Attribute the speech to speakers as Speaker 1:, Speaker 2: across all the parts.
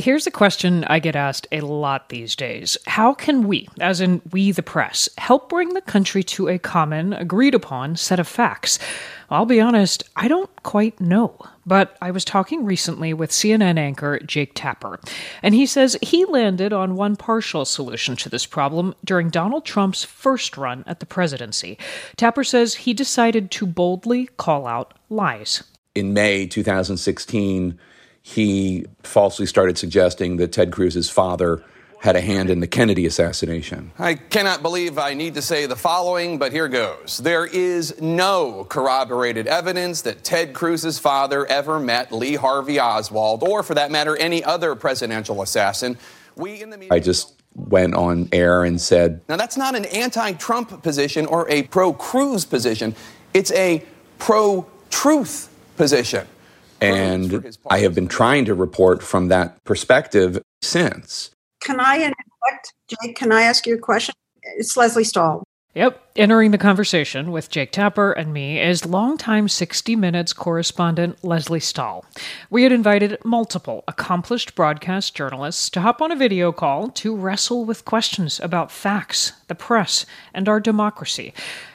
Speaker 1: Here's a question I get asked a lot these days. How can we, as in we the press, help bring the country to a common, agreed upon set of facts? I'll be honest, I don't quite know. But I was talking recently with CNN anchor Jake Tapper, and he says he landed on one partial solution to this problem during Donald Trump's first run at the presidency. Tapper says he decided to boldly call out lies.
Speaker 2: In May 2016, he falsely started suggesting that Ted Cruz's father had a hand in the Kennedy assassination.
Speaker 3: I cannot believe I need to say the following, but here goes. There is no corroborated evidence that Ted Cruz's father ever met Lee Harvey Oswald, or for that matter, any other presidential assassin.
Speaker 2: We in the media. I just went on air and said.
Speaker 3: Now, that's not an anti Trump position or a pro Cruz position, it's a pro truth position.
Speaker 2: And I have been trying to report from that perspective since.
Speaker 4: Can I interject, Jake? Can I ask you a question? It's Leslie Stahl.
Speaker 1: Yep. Entering the conversation with Jake Tapper and me is longtime 60 Minutes correspondent Leslie Stahl. We had invited multiple accomplished broadcast journalists to hop on a video call to wrestle with questions about facts, the press, and our democracy.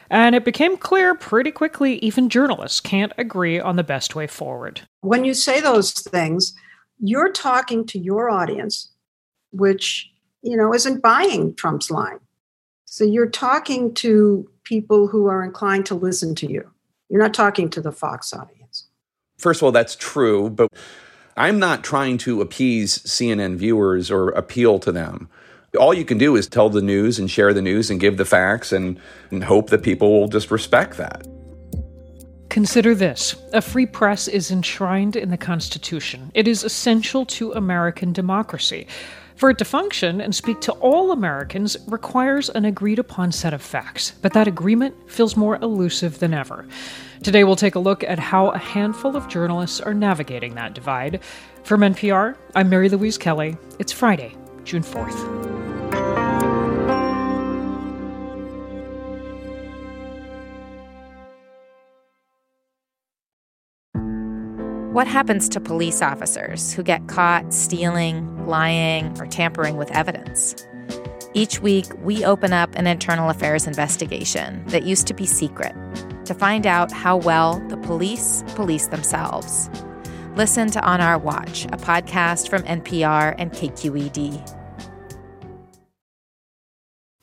Speaker 1: And it became clear pretty quickly even journalists can't agree on the best way forward.
Speaker 4: When you say those things, you're talking to your audience, which, you know, isn't buying Trump's line. So you're talking to people who are inclined to listen to you. You're not talking to the Fox audience.
Speaker 2: First of all, that's true, but I'm not trying to appease CNN viewers or appeal to them all you can do is tell the news and share the news and give the facts and, and hope that people will just respect that.
Speaker 1: Consider this a free press is enshrined in the Constitution. It is essential to American democracy. For it to function and speak to all Americans requires an agreed upon set of facts, but that agreement feels more elusive than ever. Today, we'll take a look at how a handful of journalists are navigating that divide. From NPR, I'm Mary Louise Kelly. It's Friday, June 4th.
Speaker 5: What happens to police officers who get caught stealing, lying, or tampering with evidence? Each week, we open up an internal affairs investigation that used to be secret to find out how well the police police themselves. Listen to On Our Watch, a podcast from NPR and KQED.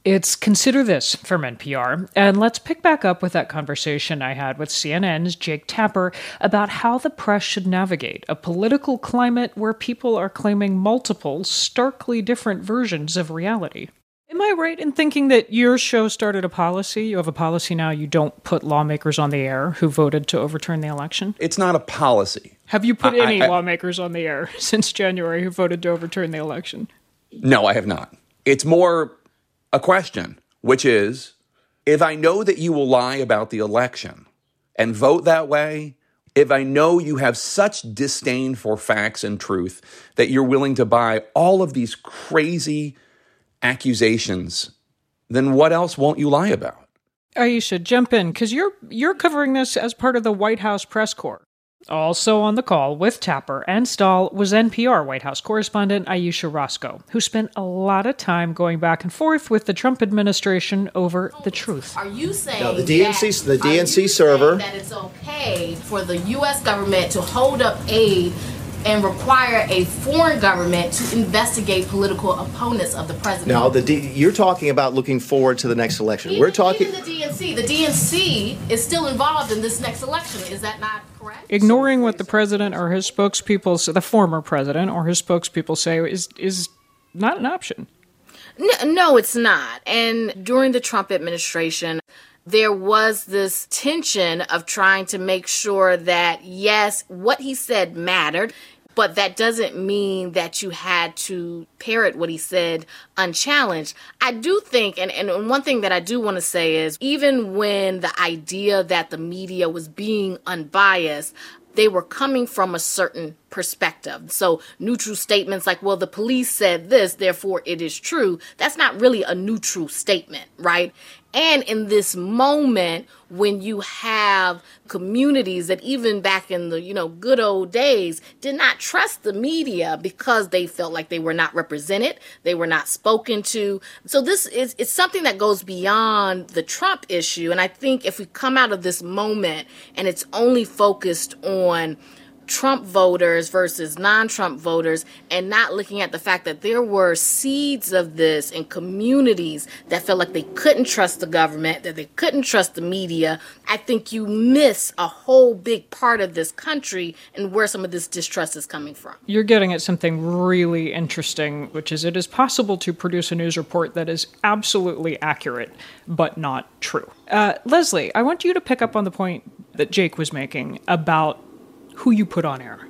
Speaker 1: It's Consider This from NPR, and let's pick back up with that conversation I had with CNN's Jake Tapper about how the press should navigate a political climate where people are claiming multiple, starkly different versions of reality. Am I right in thinking that your show started a policy? You have a policy now you don't put lawmakers on the air who voted to overturn the election?
Speaker 2: It's not a policy.
Speaker 1: Have you put I, any I, lawmakers on the air since January who voted to overturn the election?
Speaker 2: No, I have not. It's more a question, which is if I know that you will lie about the election and vote that way, if I know you have such disdain for facts and truth that you're willing to buy all of these crazy accusations, then what else won't you lie about?
Speaker 1: Oh, Ayesha, jump in because you're you're covering this as part of the White House press corps. Also on the call with Tapper and Stahl was NPR White House correspondent Ayesha Rascoe, who spent a lot of time going back and forth with the Trump administration over the truth.
Speaker 6: Are you saying
Speaker 7: now, the DNC that, the DNC server
Speaker 6: that it's okay for the U.S. government to hold up aid and require a foreign government to investigate political opponents of the president.
Speaker 7: Now, the D- you're talking about looking forward to the next election.
Speaker 6: Even,
Speaker 7: We're talking
Speaker 6: even the DNC. The DNC is still involved in this next election. Is that not correct?
Speaker 1: Ignoring what the president or his spokespeople, the former president or his spokespeople say, is is not an option.
Speaker 6: No, no, it's not. And during the Trump administration, there was this tension of trying to make sure that, yes, what he said mattered. But that doesn't mean that you had to parrot what he said unchallenged. I do think, and, and one thing that I do want to say is even when the idea that the media was being unbiased, they were coming from a certain perspective. So neutral statements like, well, the police said this, therefore it is true. That's not really a neutral statement, right? And in this moment, when you have communities that even back in the, you know, good old days did not trust the media because they felt like they were not represented, they were not spoken to. So this is it's something that goes beyond the Trump issue. And I think if we come out of this moment and it's only focused on Trump voters versus non Trump voters and not looking at the fact that there were seeds of this in communities that felt like they couldn't trust the government, that they couldn't trust the media. I think you miss a whole big part of this country and where some of this distrust is coming from.
Speaker 1: You're getting at something really interesting, which is it is possible to produce a news report that is absolutely accurate, but not true. Uh, Leslie, I want you to pick up on the point that Jake was making about who you put on air.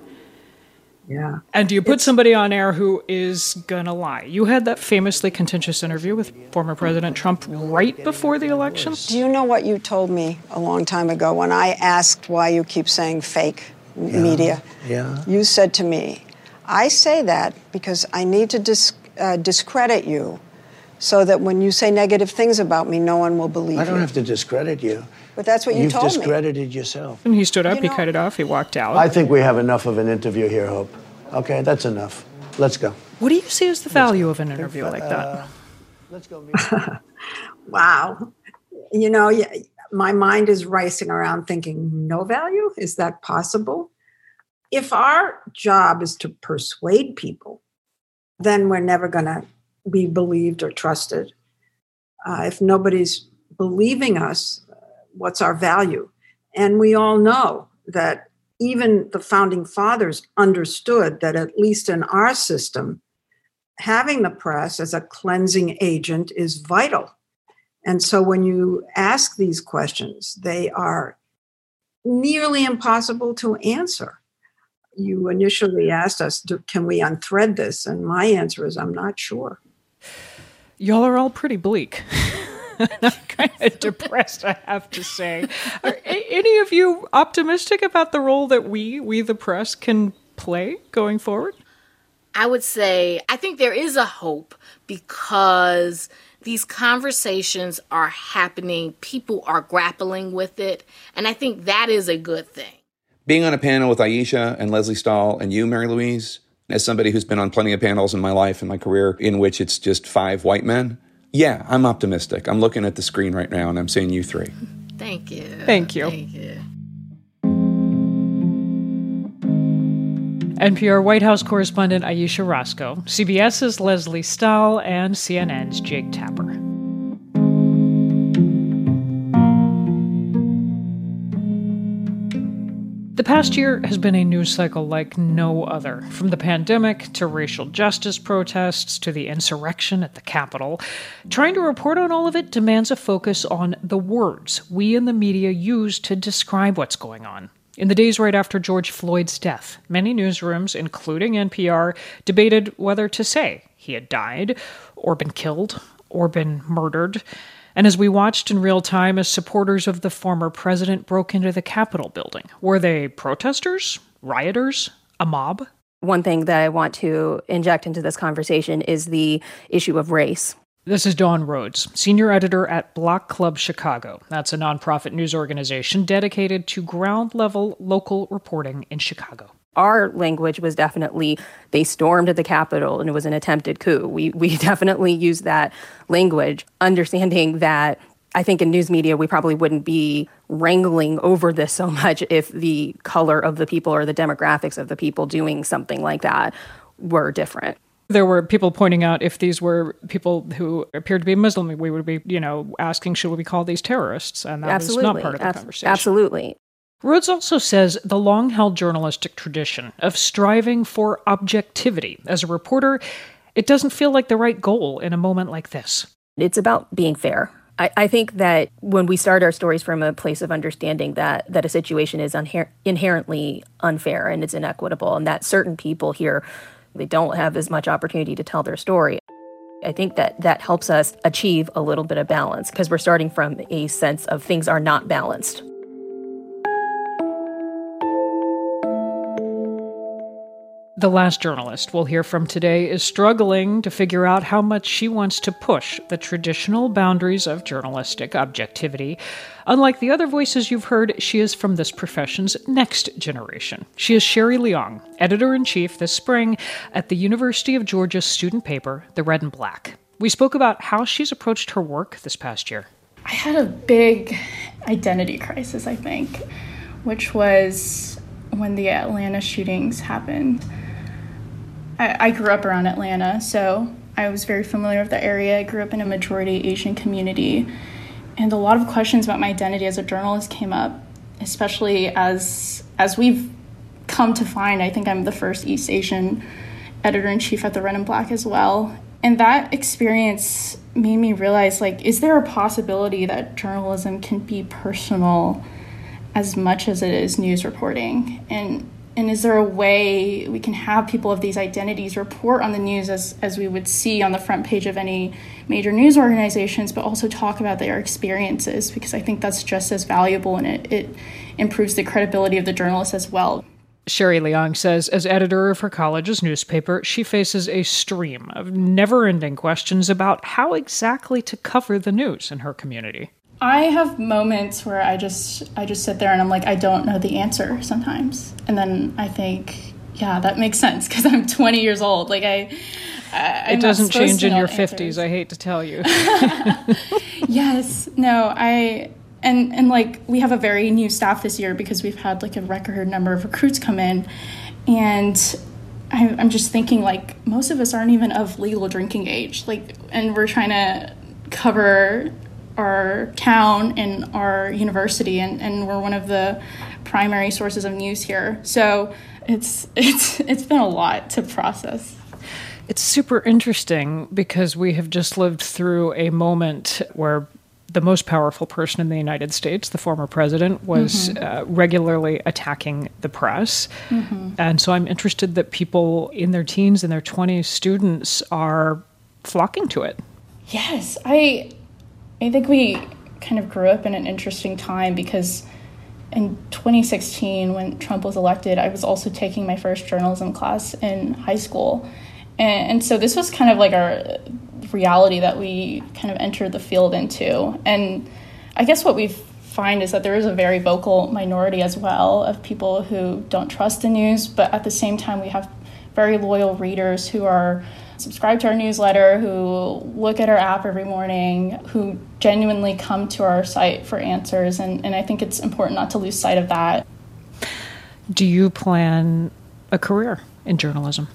Speaker 4: Yeah.
Speaker 1: And do you put it's, somebody on air who is gonna lie? You had that famously contentious interview with former President Trump right before the election.
Speaker 8: Do you know what you told me a long time ago when I asked why you keep saying fake yeah. media?
Speaker 9: Yeah.
Speaker 8: You said to me, I say that because I need to dis- uh, discredit you so that when you say negative things about me, no one will believe you.
Speaker 9: I don't you. have to discredit you.
Speaker 8: But that's what you
Speaker 9: You've
Speaker 8: told
Speaker 9: me. You've discredited yourself.
Speaker 1: And he stood up, you he cut it off, he walked out.
Speaker 9: I think we have enough of an interview here, Hope. Okay, that's enough. Let's go.
Speaker 1: What do you see as the value of an interview like that? Uh,
Speaker 9: let's go.
Speaker 4: wow. You know, my mind is racing around thinking, no value? Is that possible? If our job is to persuade people, then we're never going to be believed or trusted. Uh, if nobody's believing us, what's our value? And we all know that even the founding fathers understood that, at least in our system, having the press as a cleansing agent is vital. And so when you ask these questions, they are nearly impossible to answer. You initially asked us, can we unthread this? And my answer is, I'm not sure.
Speaker 1: Y'all are all pretty bleak. I'm kind of depressed, I have to say. Are any of you optimistic about the role that we, we the press, can play going forward?
Speaker 6: I would say I think there is a hope because these conversations are happening, people are grappling with it, and I think that is a good thing.
Speaker 2: Being on a panel with Ayesha and Leslie Stahl and you, Mary Louise, as somebody who's been on plenty of panels in my life and my career in which it's just five white men, yeah, I'm optimistic. I'm looking at the screen right now and I'm seeing you three.
Speaker 6: Thank you.
Speaker 1: Thank you.
Speaker 6: Thank you.
Speaker 1: NPR White House correspondent Ayesha Rascoe, CBS's Leslie Stahl, and CNN's Jake Tapper. The past year has been a news cycle like no other. From the pandemic to racial justice protests to the insurrection at the Capitol. Trying to report on all of it demands a focus on the words we in the media use to describe what's going on. In the days right after George Floyd's death, many newsrooms, including NPR, debated whether to say he had died, or been killed, or been murdered. And as we watched in real time as supporters of the former president broke into the Capitol building, were they protesters, rioters, a mob?
Speaker 10: One thing that I want to inject into this conversation is the issue of race.
Speaker 1: This is Dawn Rhodes, senior editor at Block Club Chicago. That's a nonprofit news organization dedicated to ground level local reporting in Chicago
Speaker 10: our language was definitely they stormed at the Capitol and it was an attempted coup. We we definitely used that language, understanding that I think in news media we probably wouldn't be wrangling over this so much if the color of the people or the demographics of the people doing something like that were different.
Speaker 1: There were people pointing out if these were people who appeared to be Muslim, we would be, you know, asking should we call these terrorists, and that
Speaker 10: absolutely.
Speaker 1: was not part of the Ab- conversation.
Speaker 10: Absolutely.
Speaker 1: Rhodes also says the long held journalistic tradition of striving for objectivity as a reporter, it doesn't feel like the right goal in a moment like this.
Speaker 10: It's about being fair. I, I think that when we start our stories from a place of understanding that that a situation is unher- inherently unfair and it's inequitable, and that certain people here they don't have as much opportunity to tell their story. I think that that helps us achieve a little bit of balance because we're starting from a sense of things are not balanced.
Speaker 1: The last journalist we'll hear from today is struggling to figure out how much she wants to push the traditional boundaries of journalistic objectivity. Unlike the other voices you've heard, she is from this profession's next generation. She is Sherry Liang, editor in chief this spring at the University of Georgia's student paper, The Red and Black. We spoke about how she's approached her work this past year.
Speaker 11: I had a big identity crisis, I think, which was when the Atlanta shootings happened. I, I grew up around Atlanta, so I was very familiar with the area. I grew up in a majority Asian community, and a lot of questions about my identity as a journalist came up, especially as as we've come to find. I think I'm the first East Asian editor in chief at the Red and Black as well, and that experience made me realize like, is there a possibility that journalism can be personal as much as it is news reporting, and and is there a way we can have people of these identities report on the news as, as we would see on the front page of any major news organizations, but also talk about their experiences? Because I think that's just as valuable and it, it improves the credibility of the journalist as well.
Speaker 1: Sherry Liang says, as editor of her college's newspaper, she faces a stream of never ending questions about how exactly to cover the news in her community.
Speaker 11: I have moments where I just I just sit there and I'm like I don't know the answer sometimes, and then I think, yeah, that makes sense because I'm 20 years old. Like I, I
Speaker 1: it doesn't change in your answers. 50s. I hate to tell you.
Speaker 11: yes, no, I and and like we have a very new staff this year because we've had like a record number of recruits come in, and I'm just thinking like most of us aren't even of legal drinking age, like, and we're trying to cover our town and our university, and, and we're one of the primary sources of news here. So it's it's it's been a lot to process.
Speaker 1: It's super interesting because we have just lived through a moment where the most powerful person in the United States, the former president, was mm-hmm. uh, regularly attacking the press. Mm-hmm. And so I'm interested that people in their teens and their 20s, students, are flocking to it.
Speaker 11: Yes, I I think we kind of grew up in an interesting time because in 2016, when Trump was elected, I was also taking my first journalism class in high school. And, and, so this was kind of like our reality that we kind of entered the field into. And I guess what we find is that there is a very vocal minority as well of people who don't trust the news, but at the same time, we have very loyal readers who are subscribe to our newsletter, who look at our app every morning, who genuinely come to our site for answers. And, and I think it's important not to lose sight of that.
Speaker 1: Do you plan a career in journalism?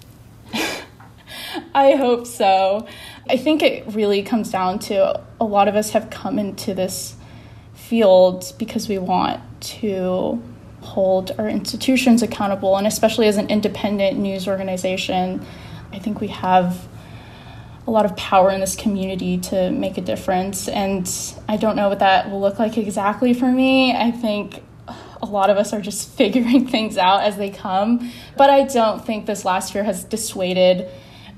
Speaker 11: I hope so. I think it really comes down to a lot of us have come into this field because we want to hold our institutions accountable, and especially as an independent news organization I think we have a lot of power in this community to make a difference. And I don't know what that will look like exactly for me. I think a lot of us are just figuring things out as they come. But I don't think this last year has dissuaded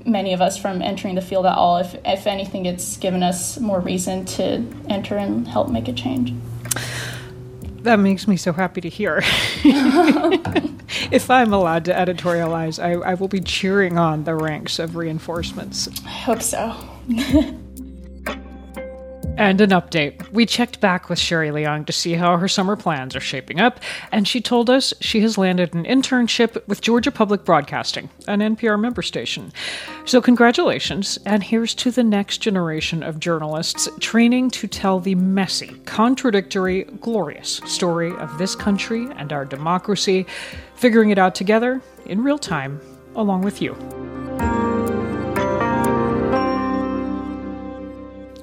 Speaker 11: many of us from entering the field at all. If, if anything, it's given us more reason to enter and help make a change.
Speaker 1: That makes me so happy to hear. if I'm allowed to editorialize, I, I will be cheering on the ranks of reinforcements.
Speaker 11: I hope so.
Speaker 1: And an update. We checked back with Sherry Liang to see how her summer plans are shaping up, and she told us she has landed an internship with Georgia Public Broadcasting, an NPR member station. So, congratulations, and here's to the next generation of journalists training to tell the messy, contradictory, glorious story of this country and our democracy, figuring it out together in real time, along with you.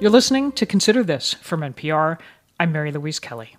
Speaker 1: You're listening to Consider This from NPR. I'm Mary Louise Kelly.